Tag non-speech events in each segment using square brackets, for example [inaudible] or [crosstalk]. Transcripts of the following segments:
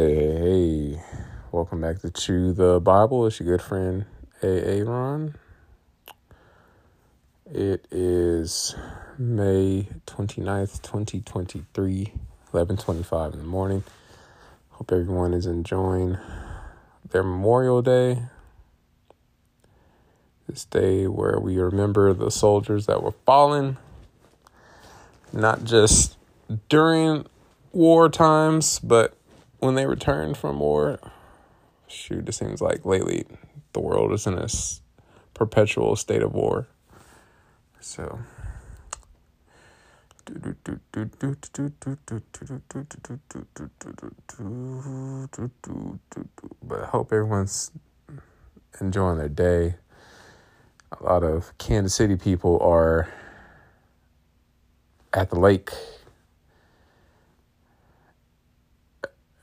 Hey, hey. Welcome back to Chew the Bible. It's your good friend A.A. Ron. It is May 29th, 2023, 11.25 in the morning. Hope everyone is enjoying their Memorial Day. This day where we remember the soldiers that were fallen, not just during war times, but when they returned from war, shoot, it seems like lately the world is in a perpetual state of war. So. But I hope everyone's enjoying their day. A lot of Kansas City people are at the lake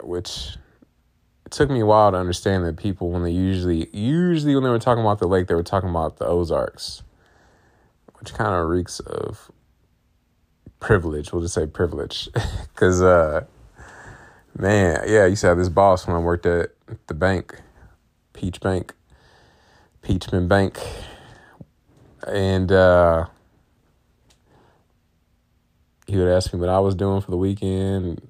which it took me a while to understand that people when they usually usually when they were talking about the lake they were talking about the Ozarks, which kind of reeks of privilege. We'll just say privilege, [laughs] because uh, man, yeah, I used to have this boss when I worked at the bank, Peach Bank, Peachman Bank, and uh, he would ask me what I was doing for the weekend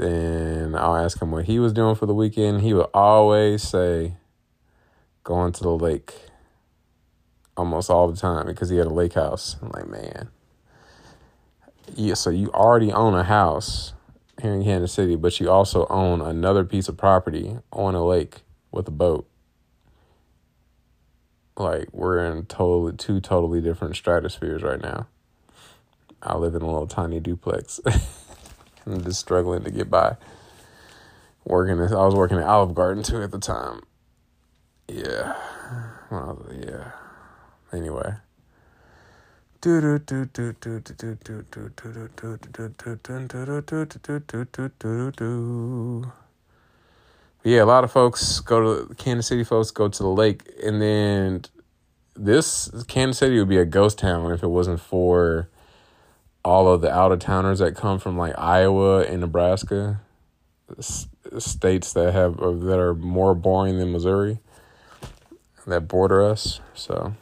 and I'll ask him what he was doing for the weekend. He would always say, going to the lake almost all the time because he had a lake house. I'm like, man. Yeah, so you already own a house here in Kansas City, but you also own another piece of property on a lake with a boat. Like we're in totally two totally different stratospheres right now. I live in a little tiny duplex. [laughs] I'm just struggling to get by. Working, I was working at Olive Garden too at the time. Yeah, well, yeah. Anyway. Yeah, a lot of folks go to Kansas City. Folks go to the lake, and then this Kansas City would be a ghost town if it wasn't for all of the out of towners that come from like Iowa and Nebraska, states that have that are more boring than Missouri, that border us. So,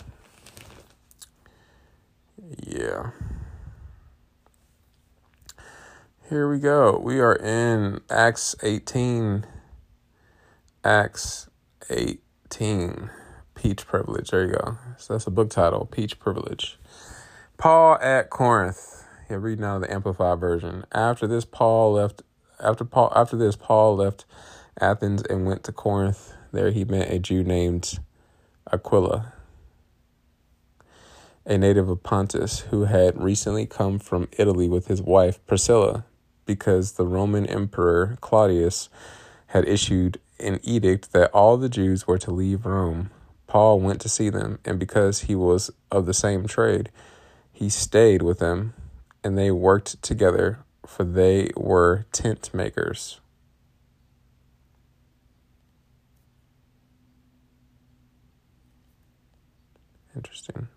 yeah. Here we go. We are in Acts 18. Acts 18. Peach Privilege. There you go. So that's a book title, Peach Privilege. Paul at Corinth. Yeah, reading out of the Amplified version. After this, Paul left. After Paul, after this, Paul left Athens and went to Corinth. There, he met a Jew named Aquila, a native of Pontus, who had recently come from Italy with his wife Priscilla, because the Roman Emperor Claudius had issued an edict that all the Jews were to leave Rome. Paul went to see them, and because he was of the same trade, he stayed with them and they worked together, for they were tent makers. Interesting.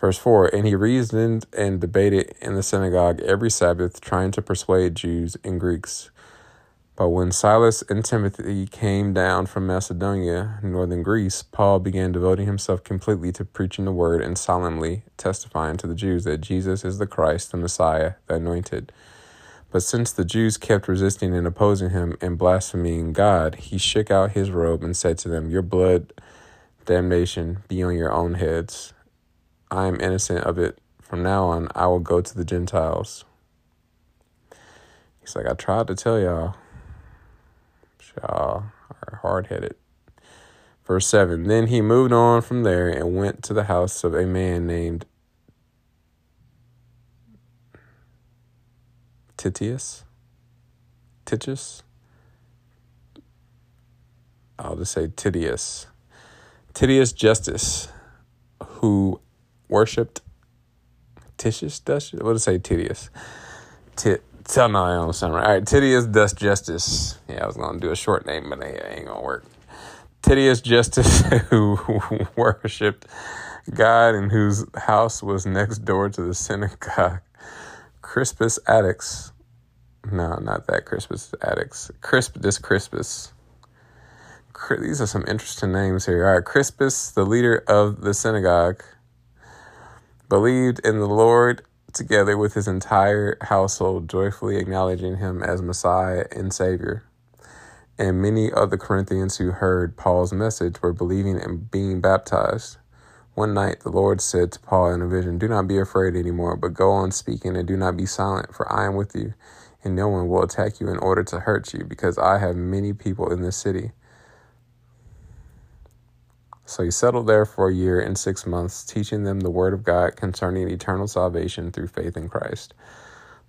Verse 4 And he reasoned and debated in the synagogue every Sabbath, trying to persuade Jews and Greeks. But when Silas and Timothy came down from Macedonia, northern Greece, Paul began devoting himself completely to preaching the word and solemnly testifying to the Jews that Jesus is the Christ, the Messiah, the anointed. But since the Jews kept resisting and opposing him and blaspheming God, he shook out his robe and said to them, Your blood, damnation, be on your own heads. I am innocent of it. From now on, I will go to the Gentiles. He's like, I tried to tell y'all y'all are hard headed. Verse 7 Then he moved on from there and went to the house of a man named Titius. Titius? I'll just say Titius. Titius Justus, who worshipped Titius? What did I say? Titius. Tit Tell no, I don't sound right. All right, Titius Dust Justice. Yeah, I was gonna do a short name, but it ain't gonna work. Titius Justice, [laughs] who worshipped God and whose house was next door to the synagogue. Crispus Attucks, No, not that Crispus Attucks. Crisp, this Crispus. These are some interesting names here. All right, Crispus, the leader of the synagogue, believed in the Lord together with his entire household, joyfully acknowledging him as Messiah and Savior. And many of the Corinthians who heard Paul's message were believing and being baptized. One night the Lord said to Paul in a vision, Do not be afraid anymore, but go on speaking and do not be silent, for I am with you, and no one will attack you in order to hurt you, because I have many people in this city. So he settled there for a year and six months, teaching them the word of God concerning eternal salvation through faith in Christ.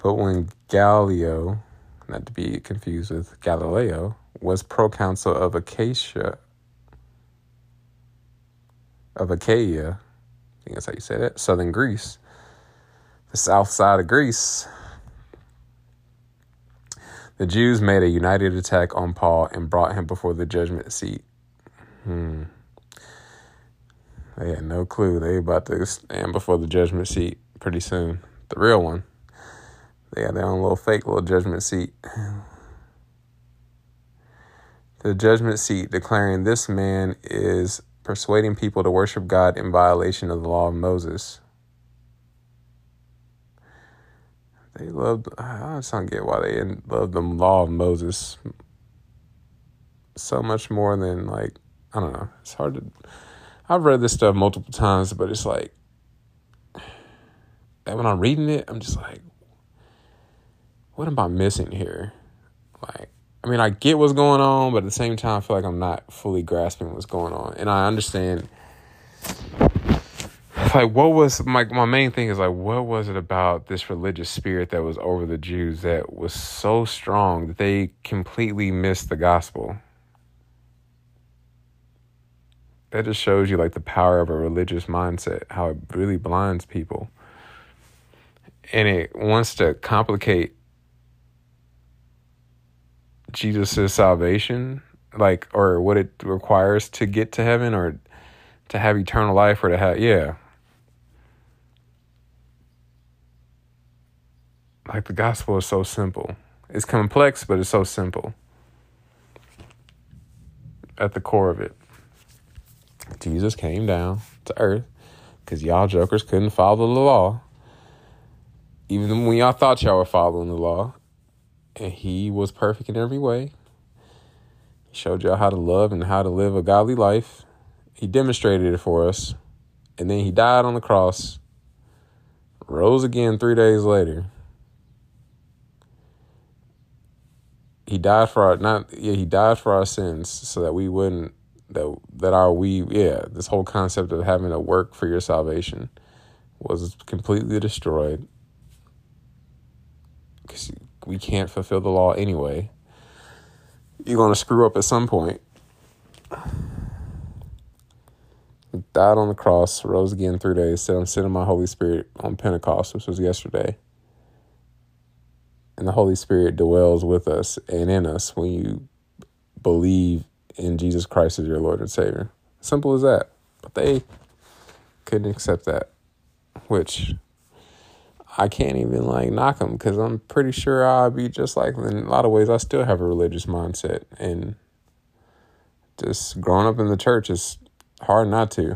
But when Gallio, not to be confused with Galileo, was proconsul of Acacia, of Achaia, I think that's how you say that, southern Greece, the south side of Greece, the Jews made a united attack on Paul and brought him before the judgment seat. Hmm. They had no clue. They about to stand before the judgment seat pretty soon. The real one. They had their own little fake little judgment seat. The judgment seat declaring this man is persuading people to worship God in violation of the law of Moses. They loved, I just don't get why they loved the law of Moses so much more than, like, I don't know. It's hard to I've read this stuff multiple times, but it's like when I'm reading it, I'm just like, what am I missing here? Like, I mean, I get what's going on, but at the same time, I feel like I'm not fully grasping what's going on. And I understand, like, what was my my main thing is like, what was it about this religious spirit that was over the Jews that was so strong that they completely missed the gospel? That just shows you like the power of a religious mindset, how it really blinds people. And it wants to complicate Jesus' salvation, like, or what it requires to get to heaven or to have eternal life or to have, yeah. Like, the gospel is so simple. It's complex, but it's so simple at the core of it. Jesus came down to earth because y'all jokers couldn't follow the law. Even when y'all thought y'all were following the law. And he was perfect in every way. He showed y'all how to love and how to live a godly life. He demonstrated it for us. And then he died on the cross, rose again three days later. He died for our not yeah, he died for our sins so that we wouldn't that that our we yeah this whole concept of having to work for your salvation was completely destroyed. Because we can't fulfill the law anyway. You're to screw up at some point. Died on the cross rose again three days said i'm sending my holy spirit on pentecost which was yesterday. And the holy spirit dwells with us and in us when you believe in Jesus Christ as your Lord and Savior. Simple as that. But they couldn't accept that, which I can't even like knock them because I'm pretty sure I'll be just like. In a lot of ways, I still have a religious mindset, and just growing up in the church is hard not to.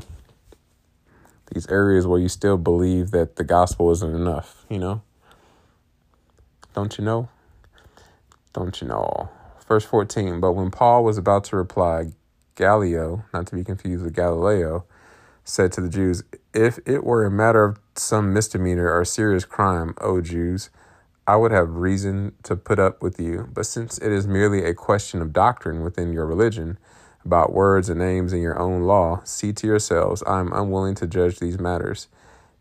These areas where you still believe that the gospel isn't enough, you know? Don't you know? Don't you know? Verse 14 But when Paul was about to reply, Gallio, not to be confused with Galileo, said to the Jews, If it were a matter of some misdemeanor or serious crime, O Jews, I would have reason to put up with you. But since it is merely a question of doctrine within your religion, about words and names in your own law, see to yourselves, I am unwilling to judge these matters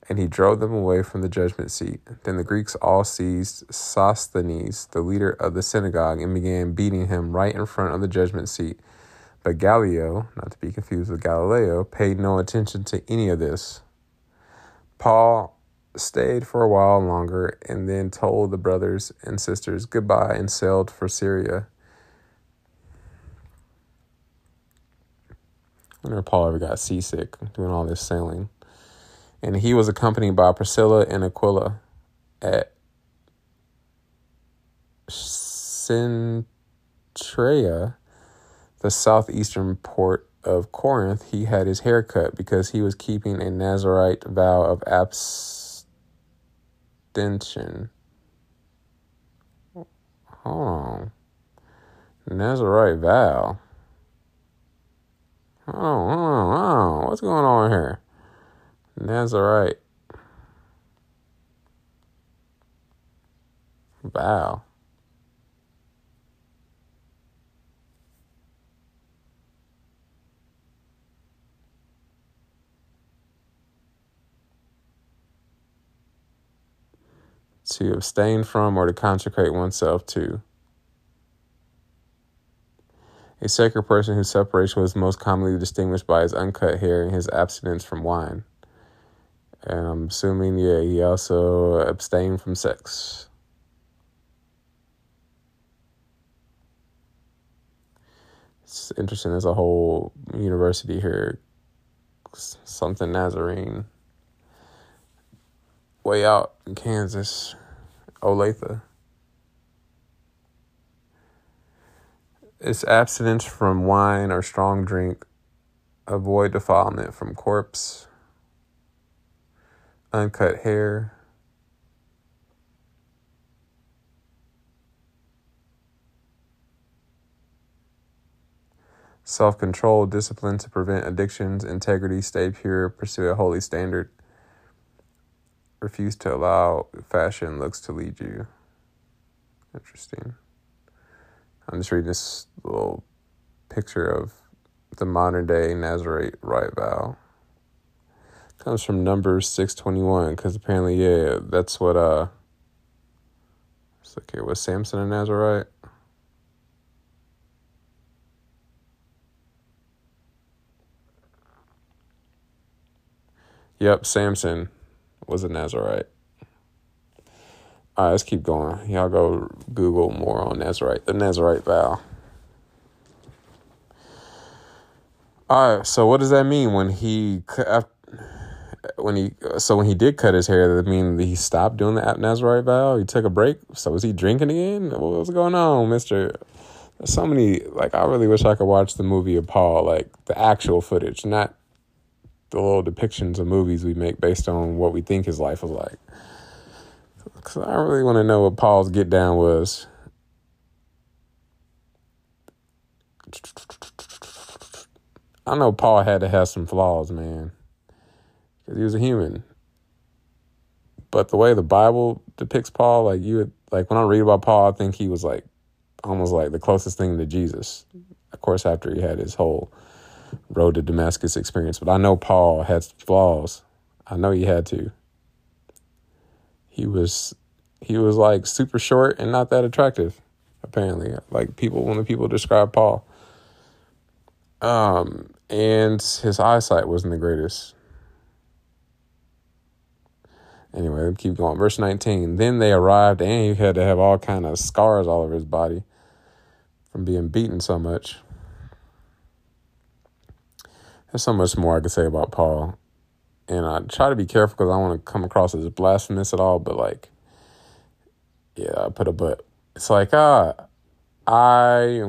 and he drove them away from the judgment seat. Then the Greeks all seized Sosthenes, the leader of the synagogue, and began beating him right in front of the judgment seat. But Gallio, not to be confused with Galileo, paid no attention to any of this. Paul stayed for a while longer and then told the brothers and sisters goodbye and sailed for Syria. I wonder if Paul ever got seasick doing all this sailing and he was accompanied by Priscilla and Aquila at Cenchrea, the southeastern port of Corinth, he had his hair cut because he was keeping a Nazarite vow of abstention. Hold on. Nazarite vow. Oh, oh, oh, what's going on here? Nazarite vow. To abstain from or to consecrate oneself to. A sacred person whose separation was most commonly distinguished by his uncut hair and his abstinence from wine. And I'm assuming, yeah, he also abstained from sex. It's interesting. There's a whole university here, something Nazarene, way out in Kansas, Olathe. It's abstinence from wine or strong drink. Avoid defilement from corpse. Uncut hair. Self control, discipline to prevent addictions, integrity, stay pure, pursue a holy standard. Refuse to allow fashion looks to lead you. Interesting. I'm just reading this little picture of the modern day Nazarite rite vow. Comes from Numbers 621, because apparently, yeah, that's what, uh, it's here, was Samson a Nazarite? Yep, Samson was a Nazarite. All right, let's keep going. Y'all go Google more on Nazarite, the Nazarite vow. All right, so what does that mean when he when he so when he did cut his hair? That mean he stopped doing the Nazarite vow? He took a break. So was he drinking again? What's going on, Mister? So many. Like I really wish I could watch the movie of Paul, like the actual footage, not the little depictions of movies we make based on what we think his life was like. Cause I really want to know what Paul's get down was. I know Paul had to have some flaws, man, because he was a human. But the way the Bible depicts Paul, like you, would, like when I read about Paul, I think he was like almost like the closest thing to Jesus. Of course, after he had his whole road to Damascus experience, but I know Paul had flaws. I know he had to he was he was like super short and not that attractive apparently like people when the people describe paul um and his eyesight wasn't the greatest anyway keep going verse 19 then they arrived and he had to have all kind of scars all over his body from being beaten so much there's so much more i could say about paul and I try to be careful because I don't want to come across as blasphemous at all. But like, yeah, I put a but. It's like, uh, I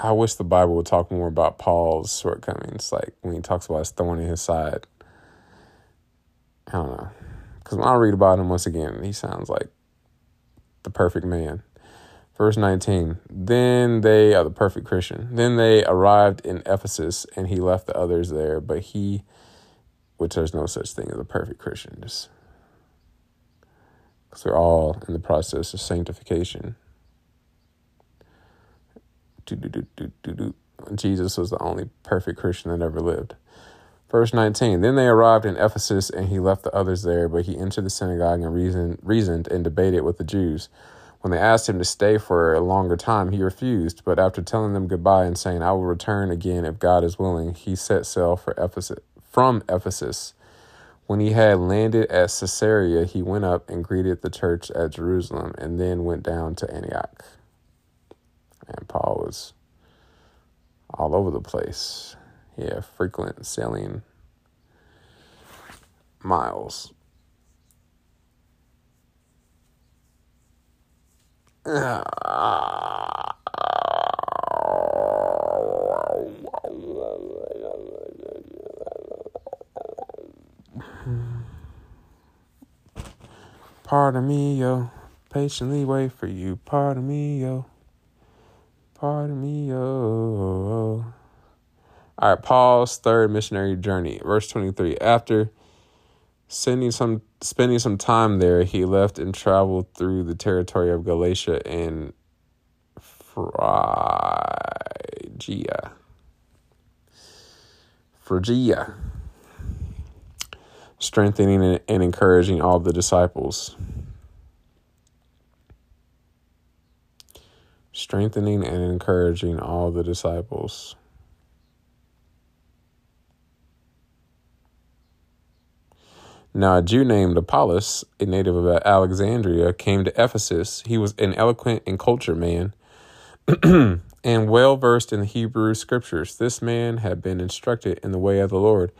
I wish the Bible would talk more about Paul's shortcomings, like when he talks about his thorn in his side. I don't know, because when I read about him once again, he sounds like the perfect man. Verse 19 Then they are the perfect Christian. Then they arrived in Ephesus, and he left the others there, but he, which there's no such thing as a perfect Christian, just because they're all in the process of sanctification. Jesus was the only perfect Christian that ever lived. Verse 19 Then they arrived in Ephesus, and he left the others there, but he entered the synagogue and reasoned, reasoned and debated with the Jews. When they asked him to stay for a longer time, he refused. But after telling them goodbye and saying, I will return again if God is willing, he set sail for Ephesus, from Ephesus. When he had landed at Caesarea, he went up and greeted the church at Jerusalem and then went down to Antioch. And Paul was all over the place. Yeah, frequent sailing miles. [sighs] Pardon me, yo. Patiently wait for you. Pardon me, yo. Pardon me, yo. All right, Paul's third missionary journey, verse 23. After sending some spending some time there, he left and traveled through the territory of Galatia and Phrygia. Phrygia strengthening and encouraging all the disciples. Strengthening and encouraging all the disciples. Now, a Jew named Apollos, a native of Alexandria, came to Ephesus. He was an eloquent and cultured man [clears throat] and well versed in the Hebrew scriptures. This man had been instructed in the way of the Lord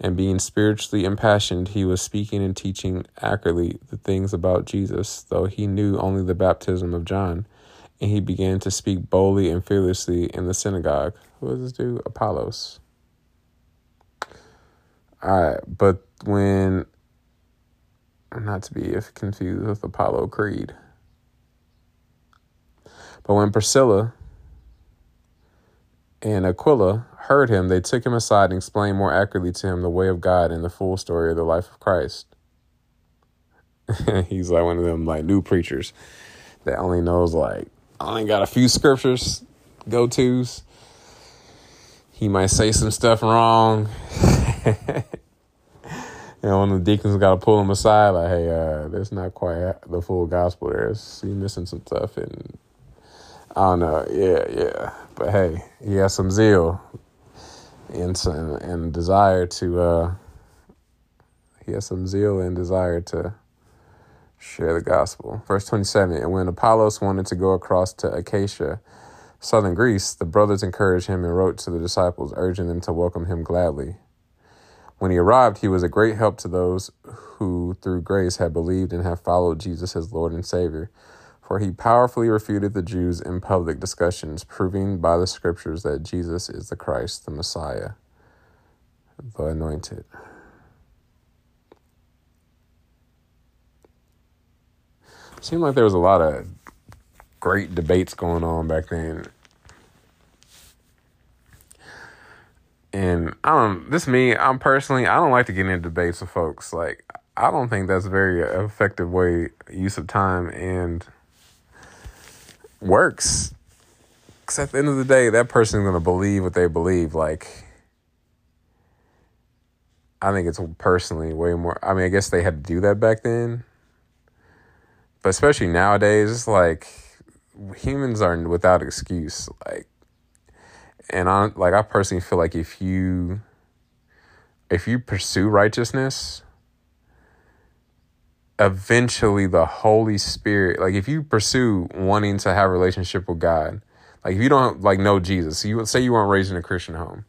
and being spiritually impassioned, he was speaking and teaching accurately the things about Jesus, though he knew only the baptism of John. And he began to speak boldly and fearlessly in the synagogue. Who is this dude? Apollos. All right, but when, not to be confused with Apollo Creed, but when Priscilla and Aquila heard him, they took him aside and explained more accurately to him the way of God and the full story of the life of Christ. [laughs] He's like one of them like new preachers that only knows like I only got a few scriptures, go tos. He might say some stuff wrong. [laughs] one of the deacons got to pull him aside, like, "Hey, uh, that's not quite the full gospel. There's you missing some stuff." And I don't know. Yeah, yeah. But hey, he has some zeal and some, and desire to uh, he has some zeal and desire to share the gospel. Verse 27 And when Apollos wanted to go across to Acacia, southern Greece, the brothers encouraged him and wrote to the disciples, urging them to welcome him gladly. When he arrived, he was a great help to those who, through grace, had believed and have followed Jesus as Lord and Savior for he powerfully refuted the Jews in public discussions, proving by the scriptures that Jesus is the Christ, the Messiah, the anointed. Seemed like there was a lot of great debates going on back then. And I don't, this me, I'm personally, I don't like to get into debates with folks. Like, I don't think that's a very effective way, use of time and works. Because at the end of the day, that person's to believe what they believe. Like, I think it's personally way more. I mean, I guess they had to do that back then. But especially nowadays, it's like humans are without excuse. Like, and I like I personally feel like if you if you pursue righteousness, eventually the Holy Spirit, like if you pursue wanting to have relationship with God, like if you don't like know Jesus, you say you weren't raised in a Christian home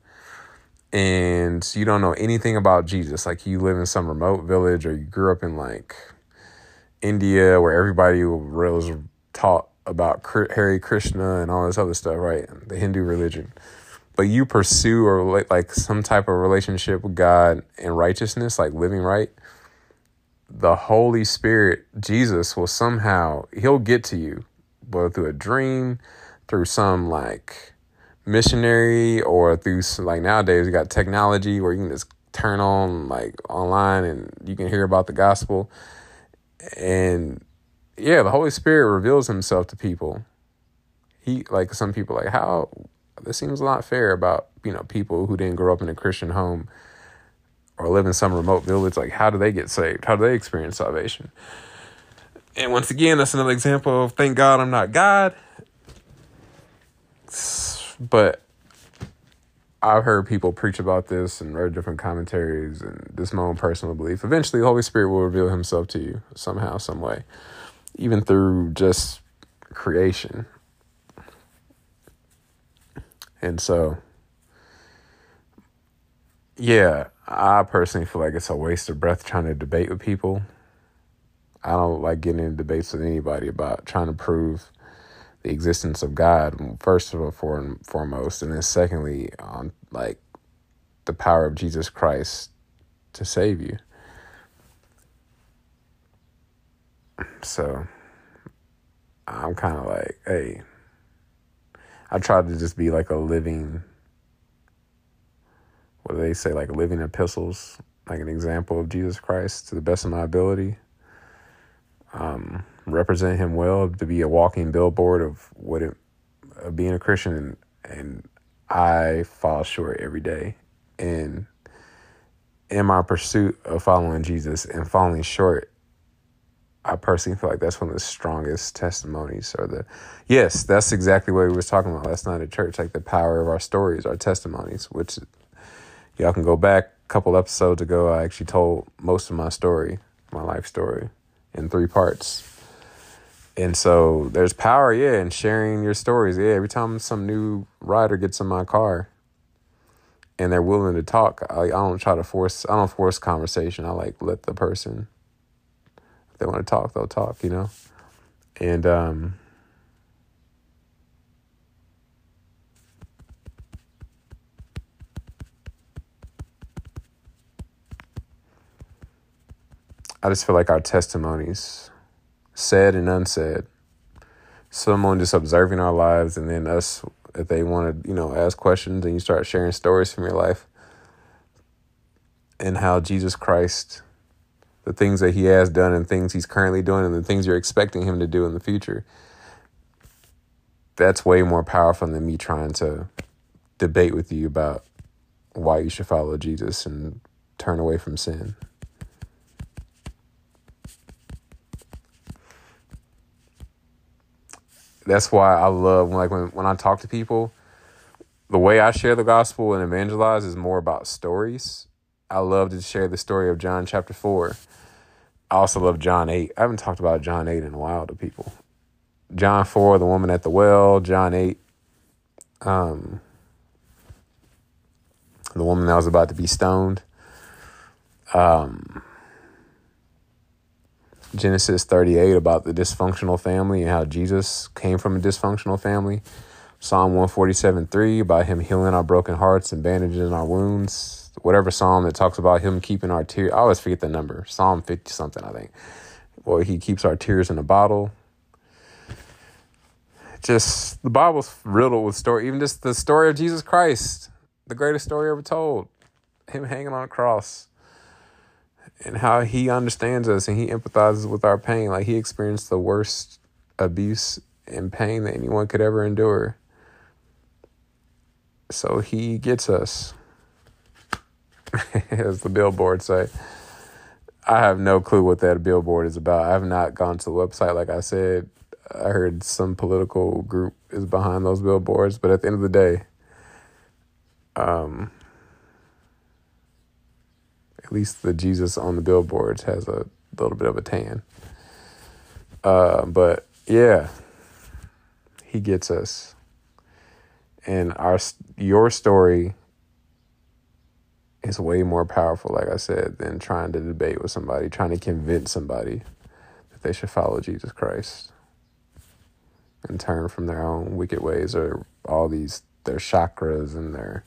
and you don't know anything about Jesus, like you live in some remote village or you grew up in like India where everybody was taught about Hare Krishna and all this other stuff, right? The Hindu religion. But you pursue or like some type of relationship with God and righteousness, like living right the Holy Spirit, Jesus, will somehow, he'll get to you, whether through a dream, through some like missionary, or through like nowadays, you got technology where you can just turn on like online and you can hear about the gospel. And yeah, the Holy Spirit reveals himself to people. He, like some people, like, how this seems a lot fair about, you know, people who didn't grow up in a Christian home or live in some remote village, like how do they get saved? How do they experience salvation? And once again, that's another example of thank God I'm not God. But I've heard people preach about this and read different commentaries, and this my own personal belief. Eventually, the Holy Spirit will reveal Himself to you somehow, some way, even through just creation. And so, yeah, I personally feel like it's a waste of breath trying to debate with people. I don't like getting in debates with anybody about trying to prove the existence of God first of all foremost, and then secondly on like the power of Jesus Christ to save you. So I'm kind of like, hey, I try to just be like a living, what do they say, like living epistles, like an example of Jesus Christ to the best of my ability. Um, represent him well, to be a walking billboard of what it, of being a Christian, and, and I fall short every day. And in my pursuit of following Jesus and falling short I personally feel like that's one of the strongest testimonies or the yes, that's exactly what we was talking about last night at church, like the power of our stories, our testimonies, which y'all can go back a couple episodes ago. I actually told most of my story, my life story, in three parts. And so there's power, yeah, in sharing your stories. Yeah, every time some new rider gets in my car and they're willing to talk, I, I don't try to force I don't force conversation. I like let the person they want to talk, they'll talk, you know? And, um, I just feel like our testimonies, said and unsaid, someone just observing our lives, and then us, if they want to, you know, ask questions and you start sharing stories from your life and how Jesus Christ the things that he has done and things he's currently doing and the things you're expecting him to do in the future. That's way more powerful than me trying to debate with you about why you should follow Jesus and turn away from sin. That's why I love like when when I talk to people, the way I share the gospel and evangelize is more about stories. I love to share the story of John chapter 4 I also love John 8. I haven't talked about John 8 in a while to people. John 4, the woman at the well. John 8, um, the woman that was about to be stoned. Um, Genesis 38 about the dysfunctional family and how Jesus came from a dysfunctional family. Psalm 147 3 about him healing our broken hearts and bandaging our wounds whatever psalm that talks about him keeping our tears. I always forget the number. Psalm 50 something, I think. Or he keeps our tears in a bottle. Just the Bible's riddled with story. Even just the story of Jesus Christ, the greatest story ever told. Him hanging on a cross. And how he understands us and he empathizes with our pain. Like he experienced the worst abuse and pain that anyone could ever endure. So he gets us. [laughs] as the billboard say. I have no clue what that billboard is about. I have not gone to the website. Like I said, I heard some political group is behind those billboards, but at the end of the day, um, at least the Jesus on the billboards has a little bit of a tan. Uh, but yeah, he gets us, and our your story is way more powerful, like I said, than trying to debate with somebody, trying to convince somebody that they should follow Jesus Christ and turn from their own wicked ways or all these their chakras and their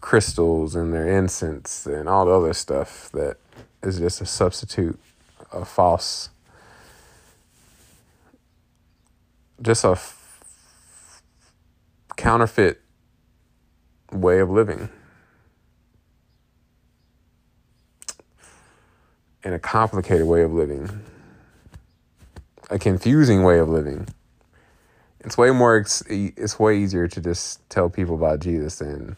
crystals and their incense and all the other stuff that is just a substitute, a false, just a f- counterfeit way of living. And a complicated way of living, a confusing way of living. It's way more. It's way easier to just tell people about Jesus than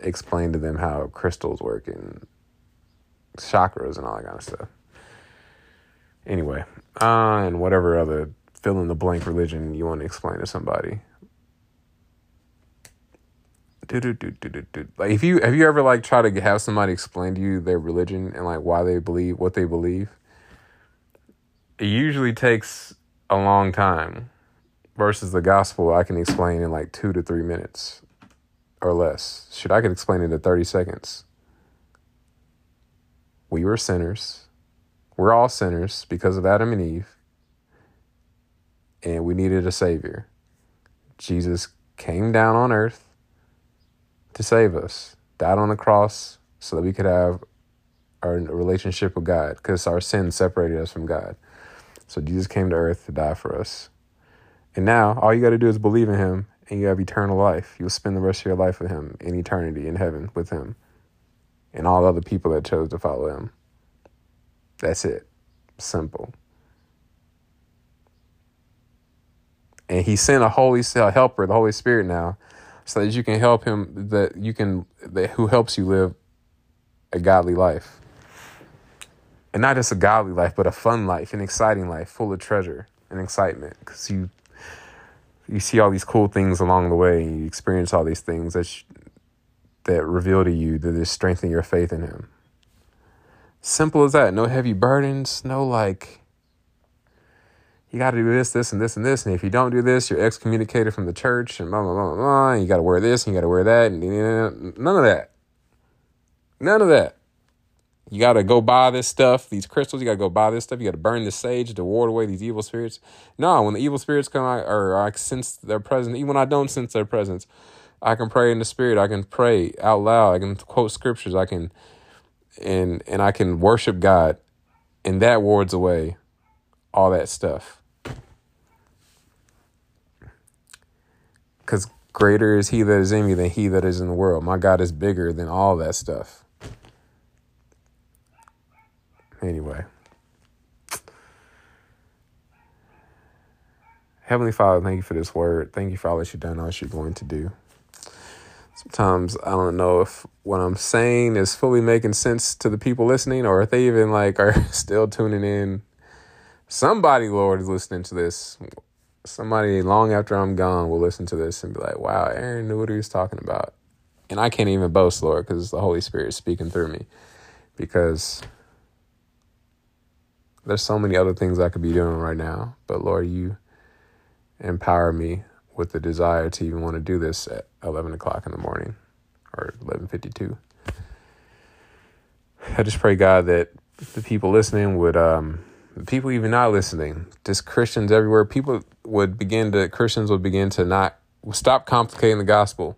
explain to them how crystals work and chakras and all that kind of stuff. Anyway, uh, and whatever other fill in the blank religion you want to explain to somebody. do, do, do, do, do, do. Like if you have you ever like try to have somebody explain to you their religion and like why they believe what they believe? It usually takes a long time versus the gospel I can explain in like 2 to 3 minutes or less. Should I could explain it in 30 seconds. We were sinners. We're all sinners because of Adam and Eve. and we needed a savior. Jesus came down on earth to save us, died on the cross so that we could have our relationship with God because our sin separated us from God. So Jesus came to earth to die for us. And now all you got to do is believe in him and you have eternal life. You'll spend the rest of your life with him in eternity in heaven with him and all other people that chose to follow him. That's it. Simple. And he sent a holy helper, the Holy Spirit now, so that you can help him that you can that who helps you live a godly life. And not just a godly life, but a fun life, an exciting life, full of treasure and excitement. Because you you see all these cool things along the way, and you experience all these things that sh- that reveal to you that just strengthen your faith in Him. Simple as that. No heavy burdens. No like. You got to do this, this, and this, and this, and if you don't do this, you're excommunicated from the church, and blah blah blah blah. And you got to wear this, and you got to wear that, and none of that. None of that. You got to go buy this stuff, these crystals. You got to go buy this stuff. You got to burn the sage to ward away these evil spirits. No, when the evil spirits come, I, or I sense their presence, even when I don't sense their presence, I can pray in the spirit. I can pray out loud. I can quote scriptures. I can, and and I can worship God, and that wards away all that stuff. Because greater is He that is in me than He that is in the world. My God is bigger than all that stuff. Anyway. Heavenly Father, thank you for this word. Thank you for all that you've done, all that you're going to do. Sometimes I don't know if what I'm saying is fully making sense to the people listening or if they even like are [laughs] still tuning in. Somebody, Lord, is listening to this. Somebody long after I'm gone will listen to this and be like, wow, Aaron knew what he was talking about. And I can't even boast, Lord, because the Holy Spirit is speaking through me. Because there's so many other things I could be doing right now, but Lord, you empower me with the desire to even want to do this at 11 o'clock in the morning or 11.52 i just pray god that the people listening would um people even not listening just christians everywhere people would begin to christians would begin to not stop complicating the gospel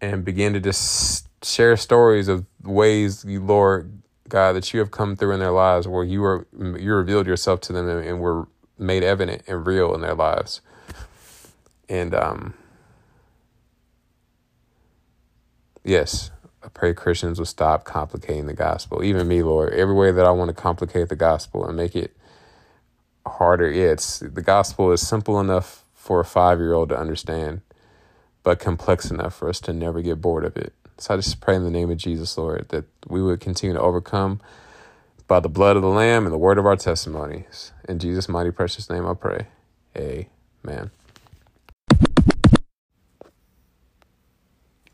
and begin to just share stories of ways you lord God, that you have come through in their lives where you were you revealed yourself to them and, and were made evident and real in their lives. And um yes, I pray Christians will stop complicating the gospel. Even me, Lord, every way that I want to complicate the gospel and make it harder. It's the gospel is simple enough for a five year old to understand, but complex enough for us to never get bored of it. So I just pray in the name of Jesus, Lord, that we would continue to overcome by the blood of the Lamb and the word of our testimonies. In Jesus' mighty precious name I pray. Amen.